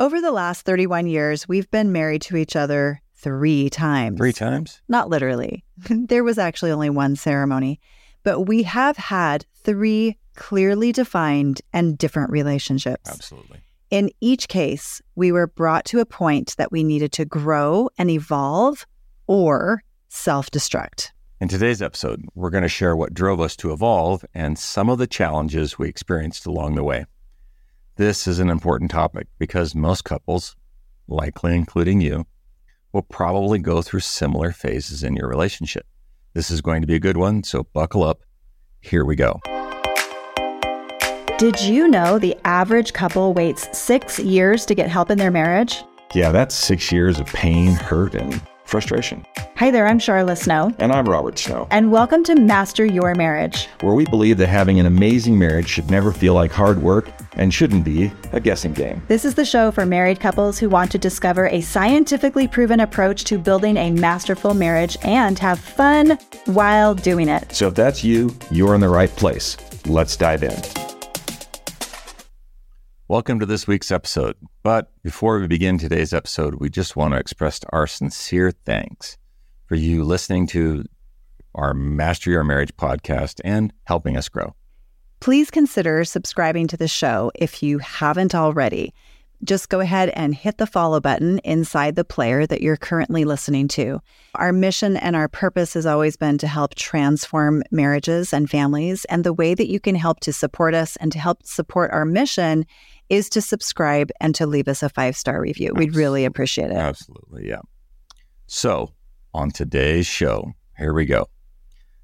Over the last 31 years, we've been married to each other three times. Three times? Not literally. there was actually only one ceremony, but we have had three clearly defined and different relationships. Absolutely. In each case, we were brought to a point that we needed to grow and evolve or self destruct. In today's episode, we're going to share what drove us to evolve and some of the challenges we experienced along the way. This is an important topic because most couples, likely including you, will probably go through similar phases in your relationship. This is going to be a good one, so buckle up. Here we go. Did you know the average couple waits six years to get help in their marriage? Yeah, that's six years of pain, hurt, and frustration. Hi there, I'm Sharla Snow. And I'm Robert Snow. And welcome to Master Your Marriage, where we believe that having an amazing marriage should never feel like hard work and shouldn't be a guessing game. This is the show for married couples who want to discover a scientifically proven approach to building a masterful marriage and have fun while doing it. So if that's you, you're in the right place. Let's dive in. Welcome to this week's episode. But before we begin today's episode, we just want to express our sincere thanks for you listening to our Master Your Marriage podcast and helping us grow. Please consider subscribing to the show if you haven't already. Just go ahead and hit the follow button inside the player that you're currently listening to. Our mission and our purpose has always been to help transform marriages and families. And the way that you can help to support us and to help support our mission is to subscribe and to leave us a five star review. We'd really appreciate it. Absolutely. Yeah. So, on today's show, here we go.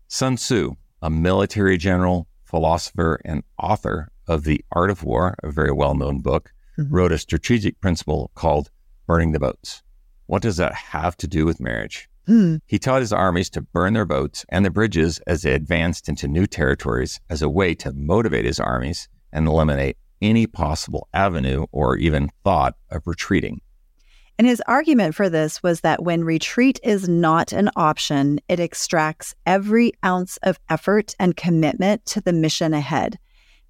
Sun Tzu, a military general, philosopher, and author of The Art of War, a very well known book, mm-hmm. wrote a strategic principle called burning the boats. What does that have to do with marriage? Hmm. He taught his armies to burn their boats and the bridges as they advanced into new territories as a way to motivate his armies and eliminate any possible avenue or even thought of retreating. And his argument for this was that when retreat is not an option, it extracts every ounce of effort and commitment to the mission ahead.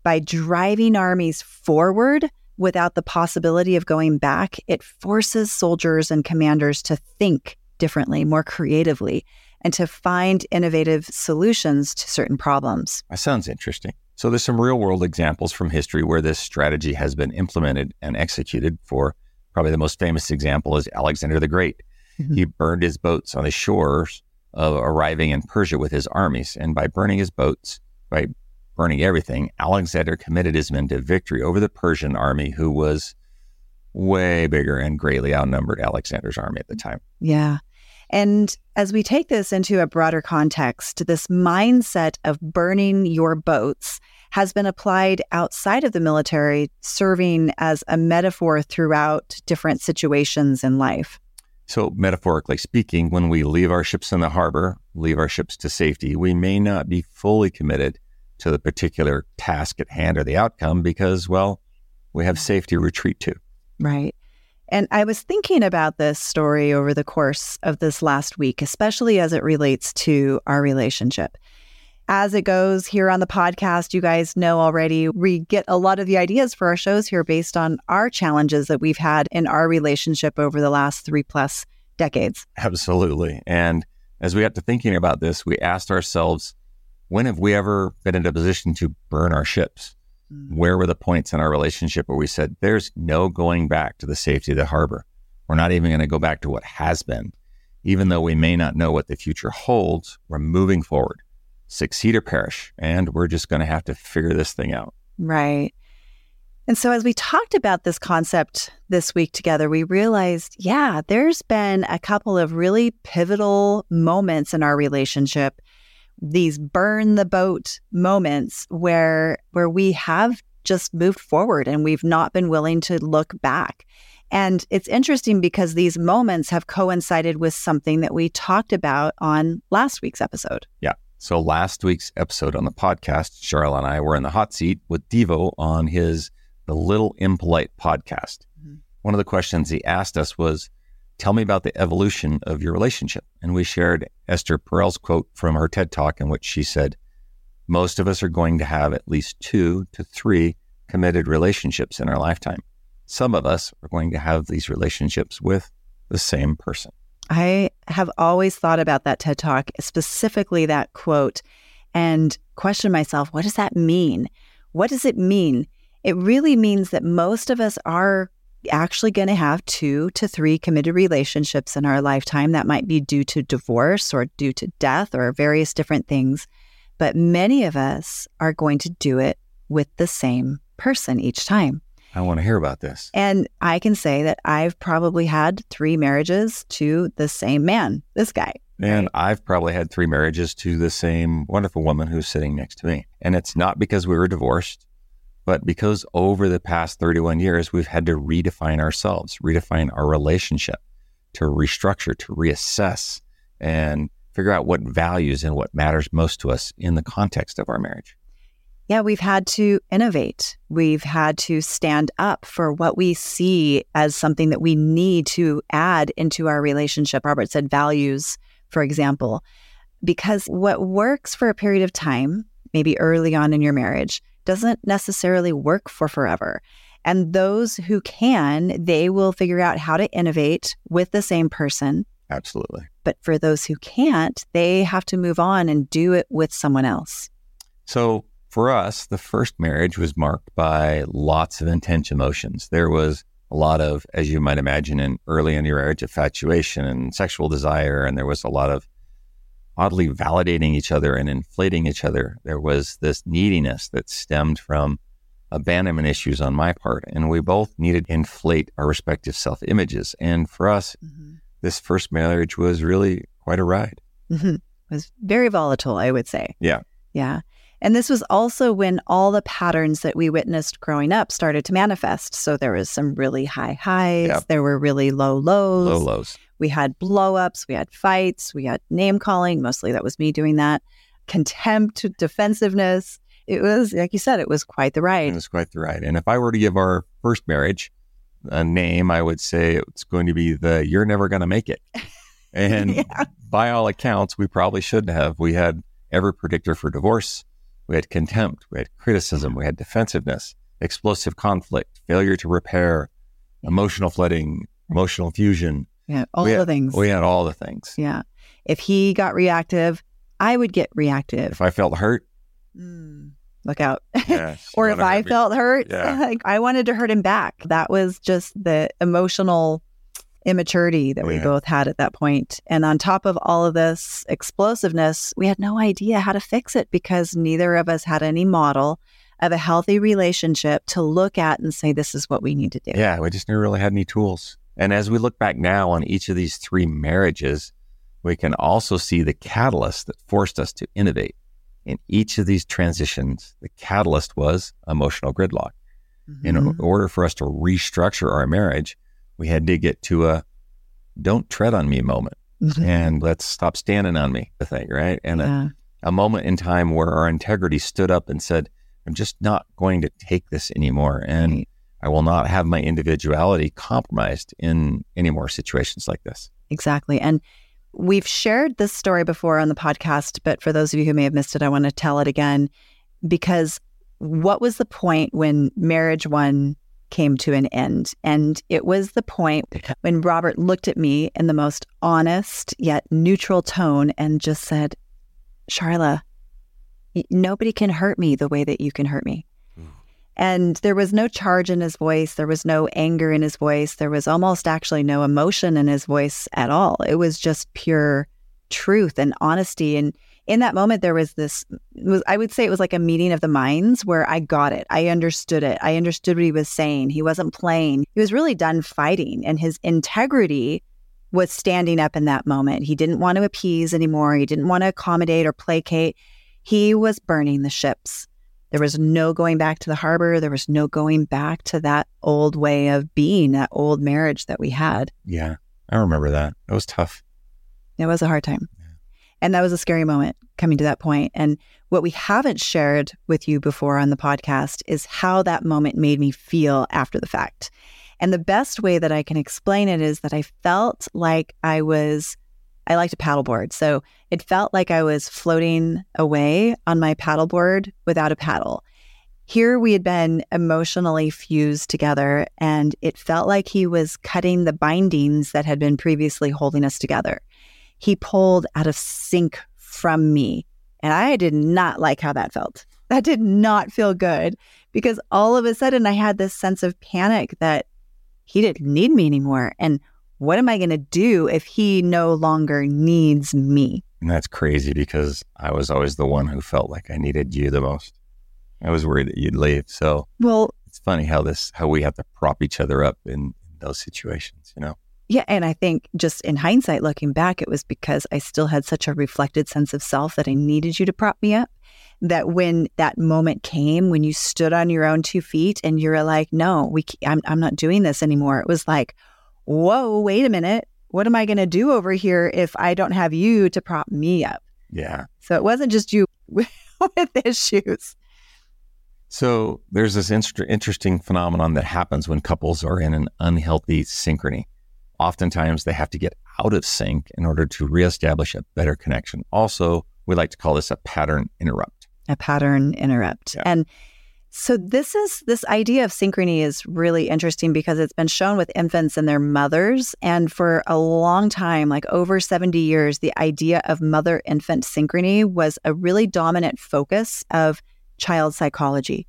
By driving armies forward without the possibility of going back, it forces soldiers and commanders to think differently, more creatively, and to find innovative solutions to certain problems. That sounds interesting. So there's some real world examples from history where this strategy has been implemented and executed. For probably the most famous example is Alexander the Great. Mm-hmm. He burned his boats on the shores of arriving in Persia with his armies, and by burning his boats, by burning everything, Alexander committed his men to victory over the Persian army, who was way bigger and greatly outnumbered Alexander's army at the time. Yeah. And as we take this into a broader context, this mindset of burning your boats has been applied outside of the military, serving as a metaphor throughout different situations in life. So, metaphorically speaking, when we leave our ships in the harbor, leave our ships to safety, we may not be fully committed to the particular task at hand or the outcome because, well, we have safety retreat to. Right. And I was thinking about this story over the course of this last week, especially as it relates to our relationship. As it goes here on the podcast, you guys know already, we get a lot of the ideas for our shows here based on our challenges that we've had in our relationship over the last three plus decades. Absolutely. And as we got to thinking about this, we asked ourselves, when have we ever been in a position to burn our ships? Mm-hmm. Where were the points in our relationship where we said, there's no going back to the safety of the harbor? We're not even going to go back to what has been. Even though we may not know what the future holds, we're moving forward, succeed or perish, and we're just going to have to figure this thing out. Right. And so, as we talked about this concept this week together, we realized, yeah, there's been a couple of really pivotal moments in our relationship these burn the boat moments where where we have just moved forward and we've not been willing to look back. And it's interesting because these moments have coincided with something that we talked about on last week's episode. Yeah. So last week's episode on the podcast, Sharla and I were in the hot seat with Devo on his The Little Impolite podcast. Mm-hmm. One of the questions he asked us was, Tell me about the evolution of your relationship. And we shared Esther Perel's quote from her TED Talk, in which she said, Most of us are going to have at least two to three committed relationships in our lifetime. some of us are going to have these relationships with the same person. I have always thought about that TED Talk, specifically that quote, and questioned myself what does that mean? What does it mean? It really means that most of us are actually going to have two to three committed relationships in our lifetime. That might be due to divorce or due to death or various different things. But many of us are going to do it with the same person each time. I want to hear about this. And I can say that I've probably had three marriages to the same man, this guy. And I've probably had three marriages to the same wonderful woman who's sitting next to me. And it's not because we were divorced, but because over the past 31 years, we've had to redefine ourselves, redefine our relationship, to restructure, to reassess, and figure out what values and what matters most to us in the context of our marriage. Yeah, we've had to innovate. We've had to stand up for what we see as something that we need to add into our relationship. Robert said values, for example, because what works for a period of time, maybe early on in your marriage, doesn't necessarily work for forever. And those who can, they will figure out how to innovate with the same person. Absolutely. But for those who can't, they have to move on and do it with someone else. So for us, the first marriage was marked by lots of intense emotions. There was a lot of, as you might imagine, in early in your marriage, infatuation and sexual desire. And there was a lot of oddly validating each other and inflating each other. There was this neediness that stemmed from abandonment issues on my part. And we both needed to inflate our respective self images. And for us, mm-hmm. this first marriage was really quite a ride. Mm-hmm. It was very volatile, I would say. Yeah. Yeah. And this was also when all the patterns that we witnessed growing up started to manifest. So there was some really high highs, there were really low lows. Low lows. We had blowups, we had fights, we had name calling. Mostly that was me doing that. Contempt, defensiveness. It was, like you said, it was quite the ride. It was quite the ride. And if I were to give our first marriage a name, I would say it's going to be the You're Never Going to Make It. And yeah. by all accounts, we probably shouldn't have. We had every predictor for divorce. We had contempt. We had criticism. We had defensiveness, explosive conflict, failure to repair, emotional flooding, emotional fusion, yeah, all we the had, things. We had all the things. Yeah. If he got reactive, I would get reactive. If I felt hurt, mm, look out. Yeah, or if I felt hurt, yeah. like, I wanted to hurt him back. That was just the emotional immaturity that we yeah. both had at that point. And on top of all of this explosiveness, we had no idea how to fix it because neither of us had any model of a healthy relationship to look at and say, this is what we need to do. Yeah, we just never really had any tools. And as we look back now on each of these three marriages, we can also see the catalyst that forced us to innovate. In each of these transitions, the catalyst was emotional gridlock. Mm-hmm. In order for us to restructure our marriage, we had to get to a don't tread on me moment mm-hmm. and let's stop standing on me the thing, right? And yeah. a, a moment in time where our integrity stood up and said, I'm just not going to take this anymore. And right. I will not have my individuality compromised in any more situations like this. Exactly. And we've shared this story before on the podcast, but for those of you who may have missed it, I want to tell it again because what was the point when marriage one came to an end? And it was the point when Robert looked at me in the most honest yet neutral tone and just said, Sharla, nobody can hurt me the way that you can hurt me. And there was no charge in his voice. There was no anger in his voice. There was almost actually no emotion in his voice at all. It was just pure truth and honesty. And in that moment, there was this, was, I would say it was like a meeting of the minds where I got it. I understood it. I understood what he was saying. He wasn't playing. He was really done fighting, and his integrity was standing up in that moment. He didn't want to appease anymore. He didn't want to accommodate or placate. He was burning the ships. There was no going back to the harbor. There was no going back to that old way of being, that old marriage that we had. Yeah, I remember that. It was tough. It was a hard time. Yeah. And that was a scary moment coming to that point. And what we haven't shared with you before on the podcast is how that moment made me feel after the fact. And the best way that I can explain it is that I felt like I was I liked to paddleboard. So it felt like I was floating away on my paddleboard without a paddle. Here we had been emotionally fused together, and it felt like he was cutting the bindings that had been previously holding us together. He pulled out of sync from me, and I did not like how that felt. That did not feel good because all of a sudden I had this sense of panic that he didn't need me anymore. And what am I going to do if he no longer needs me? And that's crazy because I was always the one who felt like I needed you the most. I was worried that you'd leave. So well, it's funny how this how we have to prop each other up in, in those situations, you know. Yeah, and I think just in hindsight looking back it was because I still had such a reflected sense of self that I needed you to prop me up that when that moment came when you stood on your own two feet and you were like, "No, we I'm I'm not doing this anymore." It was like, "Whoa, wait a minute what am I going to do over here if I don't have you to prop me up? Yeah. So it wasn't just you with issues. So there's this in- interesting phenomenon that happens when couples are in an unhealthy synchrony. Oftentimes they have to get out of sync in order to reestablish a better connection. Also, we like to call this a pattern interrupt. A pattern interrupt. Yeah. And so this is this idea of synchrony is really interesting because it's been shown with infants and their mothers and for a long time like over 70 years the idea of mother infant synchrony was a really dominant focus of child psychology.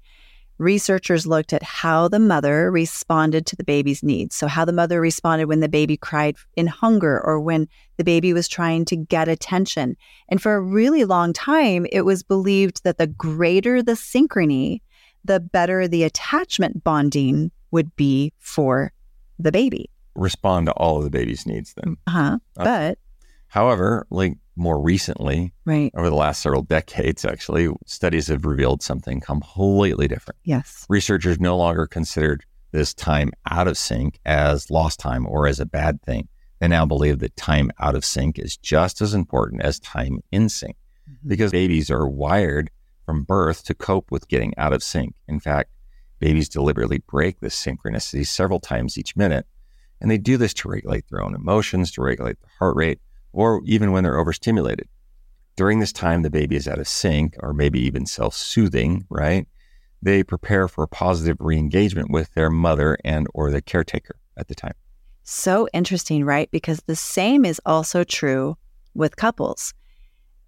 Researchers looked at how the mother responded to the baby's needs. So how the mother responded when the baby cried in hunger or when the baby was trying to get attention. And for a really long time it was believed that the greater the synchrony the better the attachment bonding would be for the baby. Respond to all of the baby's needs then. Uh-huh. But however, like more recently, right. over the last several decades, actually, studies have revealed something completely different. Yes. Researchers no longer considered this time out of sync as lost time or as a bad thing. They now believe that time out of sync is just as important as time in sync mm-hmm. because babies are wired from birth to cope with getting out of sync. In fact, babies deliberately break this synchronicity several times each minute. And they do this to regulate their own emotions, to regulate the heart rate, or even when they're overstimulated. During this time, the baby is out of sync or maybe even self soothing, right? They prepare for positive re engagement with their mother and or the caretaker at the time. So interesting, right? Because the same is also true with couples.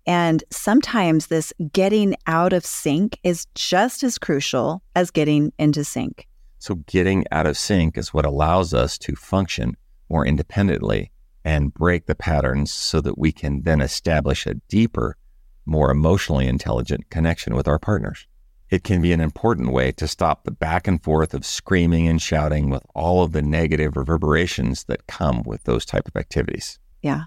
And sometimes this getting out of sync is just as crucial as getting into sync. So, getting out of sync is what allows us to function more independently and break the patterns so that we can then establish a deeper, more emotionally intelligent connection with our partners. It can be an important way to stop the back and forth of screaming and shouting with all of the negative reverberations that come with those type of activities. Yeah.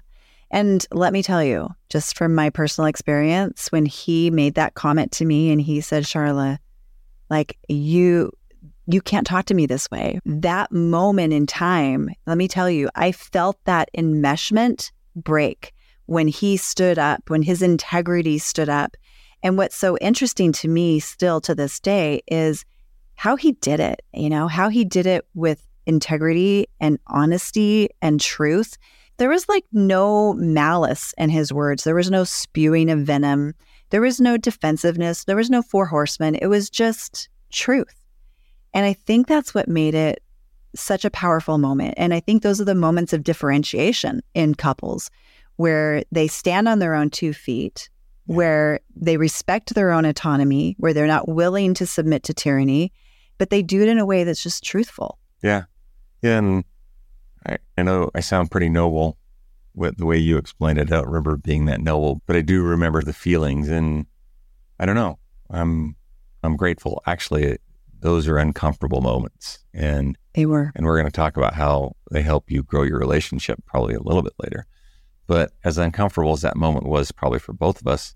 And let me tell you, just from my personal experience, when he made that comment to me and he said, Sharla, like you, you can't talk to me this way. That moment in time, let me tell you, I felt that enmeshment break when he stood up, when his integrity stood up. And what's so interesting to me still to this day is how he did it, you know, how he did it with integrity and honesty and truth there was like no malice in his words. There was no spewing of venom. There was no defensiveness. There was no four horsemen. It was just truth. And I think that's what made it such a powerful moment. And I think those are the moments of differentiation in couples where they stand on their own two feet, where they respect their own autonomy, where they're not willing to submit to tyranny, but they do it in a way that's just truthful. Yeah. Yeah. And I, I know I sound pretty noble with the way you explained it. I don't remember being that noble, but I do remember the feelings. And I don't know. I'm I'm grateful. Actually, those are uncomfortable moments, and they were. And we're going to talk about how they help you grow your relationship probably a little bit later. But as uncomfortable as that moment was, probably for both of us,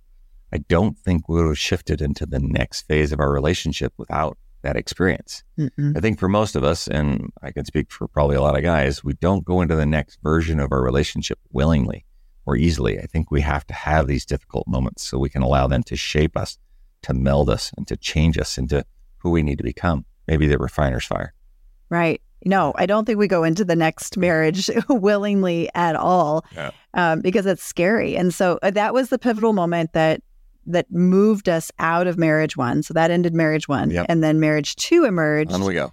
I don't think we would have shifted into the next phase of our relationship without that experience. Mm-mm. I think for most of us, and I can speak for probably a lot of guys, we don't go into the next version of our relationship willingly or easily. I think we have to have these difficult moments so we can allow them to shape us, to meld us, and to change us into who we need to become. Maybe the refiner's fire. Right. No, I don't think we go into the next marriage willingly at all yeah. um, because it's scary. And so uh, that was the pivotal moment that that moved us out of marriage one. So that ended marriage one. Yep. And then marriage two emerged. On we go.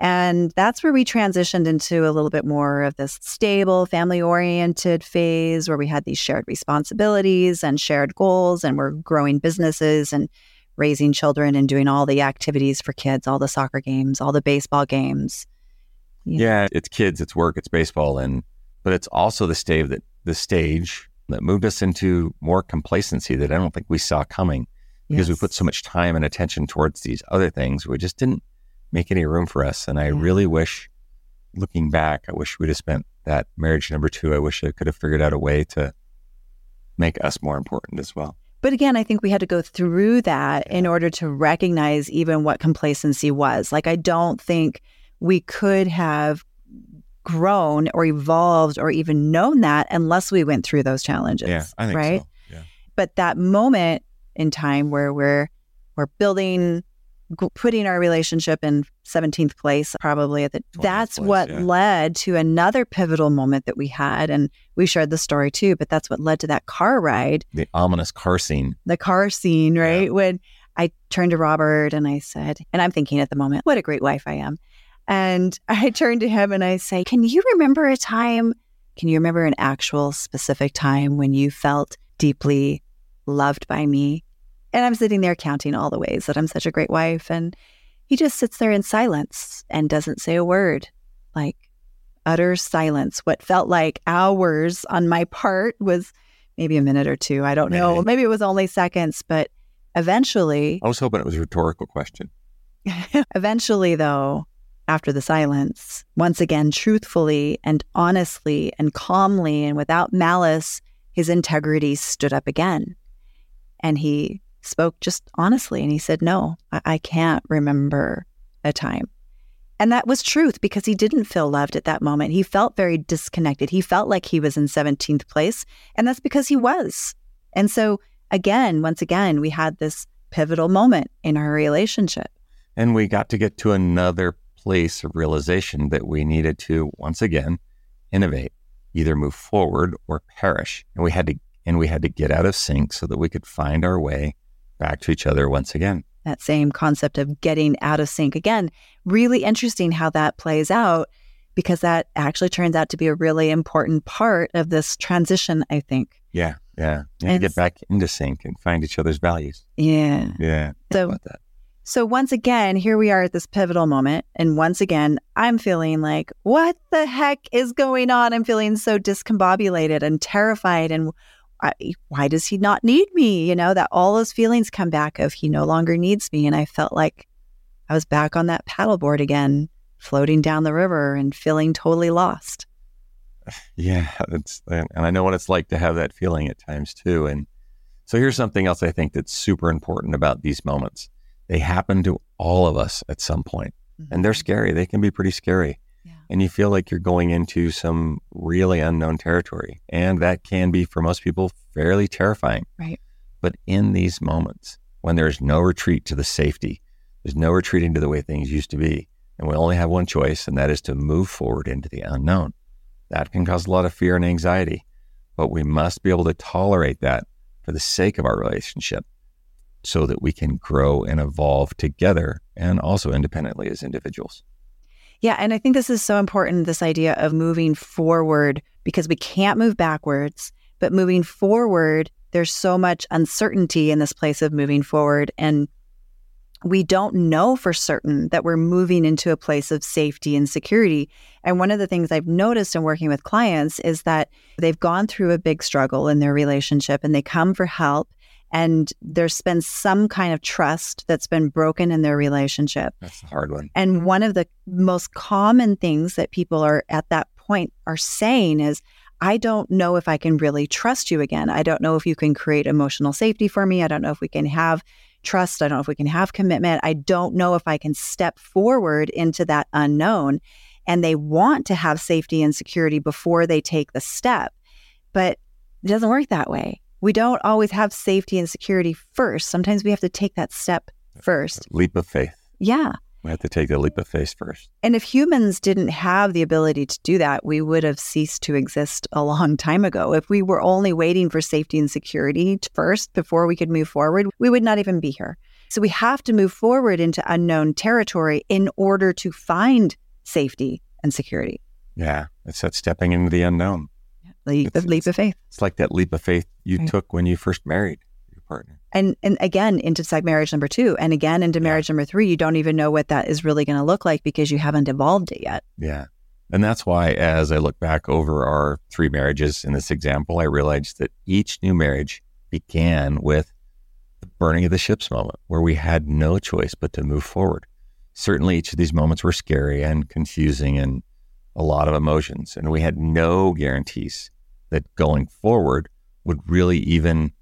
And that's where we transitioned into a little bit more of this stable, family oriented phase where we had these shared responsibilities and shared goals, and we're growing businesses and raising children and doing all the activities for kids, all the soccer games, all the baseball games. Know, Yeah, it's kids, it's work, it's baseball, and but it's also the stage that the stage that moved us into more complacency that I don't think we saw coming because we put so much time and attention towards these other things. We just didn't make any room for us. And I Yeah. really wish, looking back, I wish we'd have spent that marriage number two. I wish I could have figured out a way to make us more important as well. But again, I think we had to go through that in order to recognize even what complacency was. Like, I don't think we could have grown or evolved or even known that unless we went through those challenges. yeah, I think right. so. Yeah. But that moment in time where we're we're building, putting our relationship in 17th place, probably at the that's place, what yeah. led to another pivotal moment that we had, and we shared the story too. But that's what led to that car ride The ominous car scene. the car scene, right? When I turned to Robert and I said, and I'm thinking at the moment, what a great wife I am. And I turn to him and I say, Can you remember a time? Can you remember an actual specific time when you felt deeply loved by me? And I'm sitting there counting all the ways that I'm such a great wife. And he just sits there in silence and doesn't say a word, like utter silence. What felt like hours on my part was maybe a minute or two. I don't know. Maybe. Maybe it was only seconds, but eventually, I was hoping it was a rhetorical question. eventually, though, after the silence, once again, truthfully and honestly and calmly and without malice, his integrity stood up again. And he spoke just honestly and he said, No, I, I can't remember a time. And that was truth because he didn't feel loved at that moment. He felt very disconnected. He felt like he was in 17th place. And that's because he was. And so, again, once again, we had this pivotal moment in our relationship. And we got to get to another place of realization that we needed to once again innovate, either move forward or perish. And we had to and we had to get out of sync so that we could find our way back to each other once again. that same concept of getting out of sync. Again, really interesting how that plays out because that actually turns out to be a really important part of this transition, I think. Yeah, yeah. You And get back into sync and find each other's values. Yeah. Yeah. So- about that. So once again, here we are at this pivotal moment. And once again, I'm feeling like, what the heck is going on? I'm feeling so discombobulated and terrified. And I, why does he not need me? You know, that all those feelings come back of he no longer needs me. And I felt like I was back on that paddleboard again, floating down the river and feeling totally lost. Yeah, and I know what it's like to have that feeling at times too. And so here's something else I think that's super important about these moments. They happen to all of us at some point, and they're mm-hmm. scary. They can be pretty scary. Yeah. And you feel like you're going into some really unknown territory. And that can be for most people fairly terrifying. Right. But in these moments, when there's no retreat to the safety, there's no retreating to the way things used to be, and we only have one choice, and that is to move forward into the unknown. That can cause a lot of fear and anxiety, but we must be able to tolerate that for the sake of our relationship so that we can grow and evolve together and also independently as individuals. Yeah. And I think this is so important this idea of moving forward because we can't move backwards, but moving forward, there's so much uncertainty in this place of moving forward. And we don't know for certain that we're moving into a place of safety and security. And one of the things I've noticed in working with clients is that they've gone through a big struggle in their relationship and they come for help. And there's been some kind of trust that's been broken in their relationship. That's a hard one. And one of the most common things that people are at that point are saying is, I don't know if I can really trust you again. I don't know if you can create emotional safety for me. I don't know if we can have trust. I don't know if we can have commitment. I don't know if I can step forward into that unknown. And they want to have safety and security before they take the step. But it doesn't work that way. We don't always have safety and security first. Sometimes we have to take that step first. Leap of faith. Yeah. We have to take the leap of faith first. And if humans didn't have the ability to do that, we would have ceased to exist a long time ago. If we were only waiting for safety and security first before we could move forward, we would not even be here. So we have to move forward into unknown territory in order to find safety and security. Yeah, it's that stepping into the unknown. Leap, the leap of faith. It's like that leap of faith you Right. took when you first married your partner. And and again into seg marriage number two, and again into Yeah. marriage number three. You don't even know what that is really going to look like because you haven't evolved it yet. Yeah. And that's why, as I look back over our three marriages in this example, I realized that each new marriage began with the burning of the ships moment, where we had no choice but to move forward. Certainly, each of these moments were scary and confusing and a lot of emotions. And we had no guarantees that going forward would really even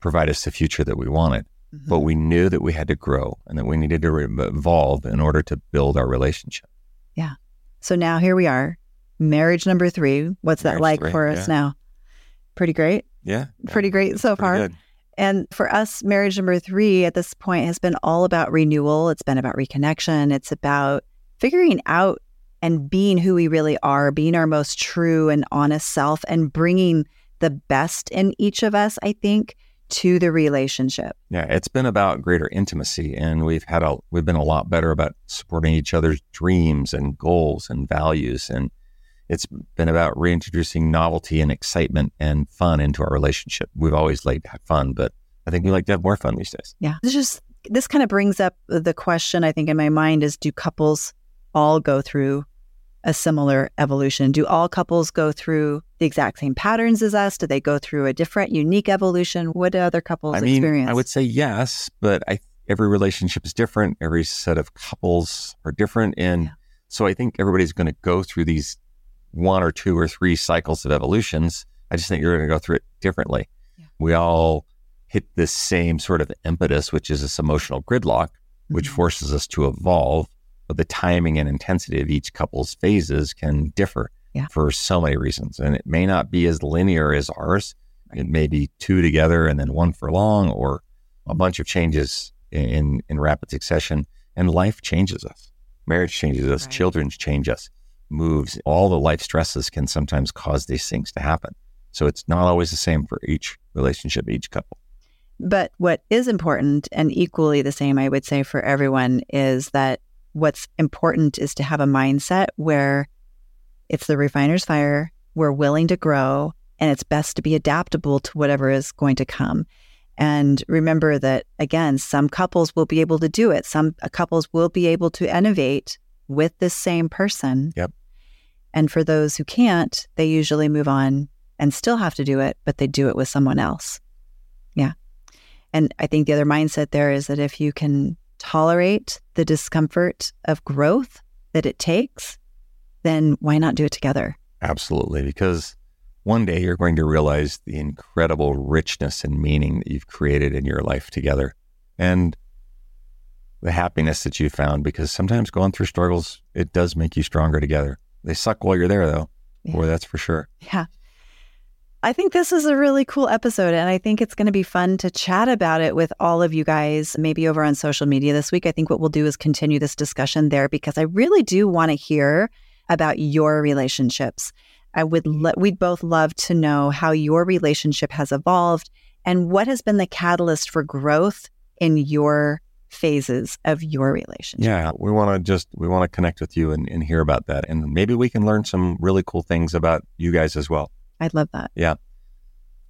provide us the future that we wanted. Mm-hmm. But we knew that we had to grow and that we needed to re- evolve in order to build our relationship. Yeah. So now here we are, marriage number three. What's that Marriage like three, for us now? Pretty great. Yeah. Pretty great so Pretty far. good. And for us, marriage number three at this point has been all about renewal. It's been about reconnection. It's about figuring out and being who we really are, being our most true and honest self, and bringing the best in each of us, I think, to the relationship. Yeah, it's been about greater intimacy, and we've had a we've been a lot better about supporting each other's dreams and goals and values, and it's been about reintroducing novelty and excitement and fun into our relationship. We've always liked to have fun, but I think we like to have more fun these days. Yeah. This just this kind of brings up the question I think in my mind is do couples all go through a similar evolution? Do all couples go through the exact same patterns as us? Do they go through a different, unique evolution? What do other couples I mean, experience? I would say yes, but I every relationship is different. Every set of couples are different, and Yeah. so I think everybody's going to go through these one or two or three cycles of evolutions. I just think you're going to go through it differently. Yeah. We all hit this same sort of impetus, which is this emotional gridlock, which Mhm. forces us to evolve. But the timing and intensity of each couple's phases can differ Yeah. for so many reasons, and it may not be as linear as ours. It may be two together and then one for long, or a mm-hmm. bunch of changes in, in, in rapid succession. And life changes us. Marriage changes us. Right. Children change us. Moves. All the life stresses can sometimes cause these things to happen. So it's not always the same for each relationship, each couple. But what is important and equally the same, I would say, for everyone is that what's important is to have a mindset where it's the refiner's fire, we're willing to grow, and it's best to be adaptable to whatever is going to come. And remember that, again, some couples will be able to do it. Some uh, couples will be able to innovate with this same person. Yep. And for those who can't, they usually move on and still have to do it, but they do it with someone else. Yeah. And I think the other mindset there is that if you can tolerate the discomfort of growth that it takes, then why not do it together? Absolutely. Because one day you're going to realize the incredible richness and meaning that you've created in your life together and the happiness that you found. Because sometimes going through struggles, it does make you stronger together. They suck while you're there, though. Yeah. Boy, that's for sure. Yeah. I think this is a really cool episode, and I think it's going to be fun to chat about it with all of you guys, maybe over on social media this week. I think what we'll do is continue this discussion there because I really do want to hear about your relationships. I would mm-hmm. lo- we'd both love to know how your relationship has evolved and what has been the catalyst for growth in your phases of your relationship. Yeah, we want to just we want to connect with you and, and hear about that, and maybe we can learn some really cool things about you guys as well. I'd love that. Yeah.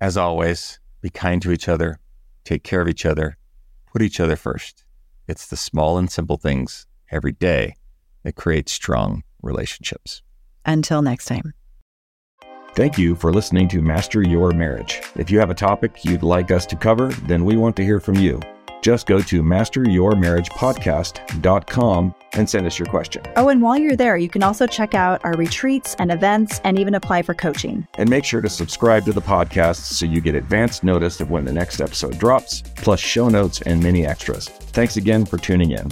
As always, be kind to each other, take care of each other, put each other first. It's the small and simple things every day that create strong relationships. Until next time. Thank you for listening to Master Your Marriage. If you have a topic you'd like us to cover, then we want to hear from you. Just go to masteryourmarriagepodcast.com and send us your question. Oh, and while you're there, you can also check out our retreats and events and even apply for coaching. And make sure to subscribe to the podcast so you get advance notice of when the next episode drops, plus show notes and many extras. Thanks again for tuning in.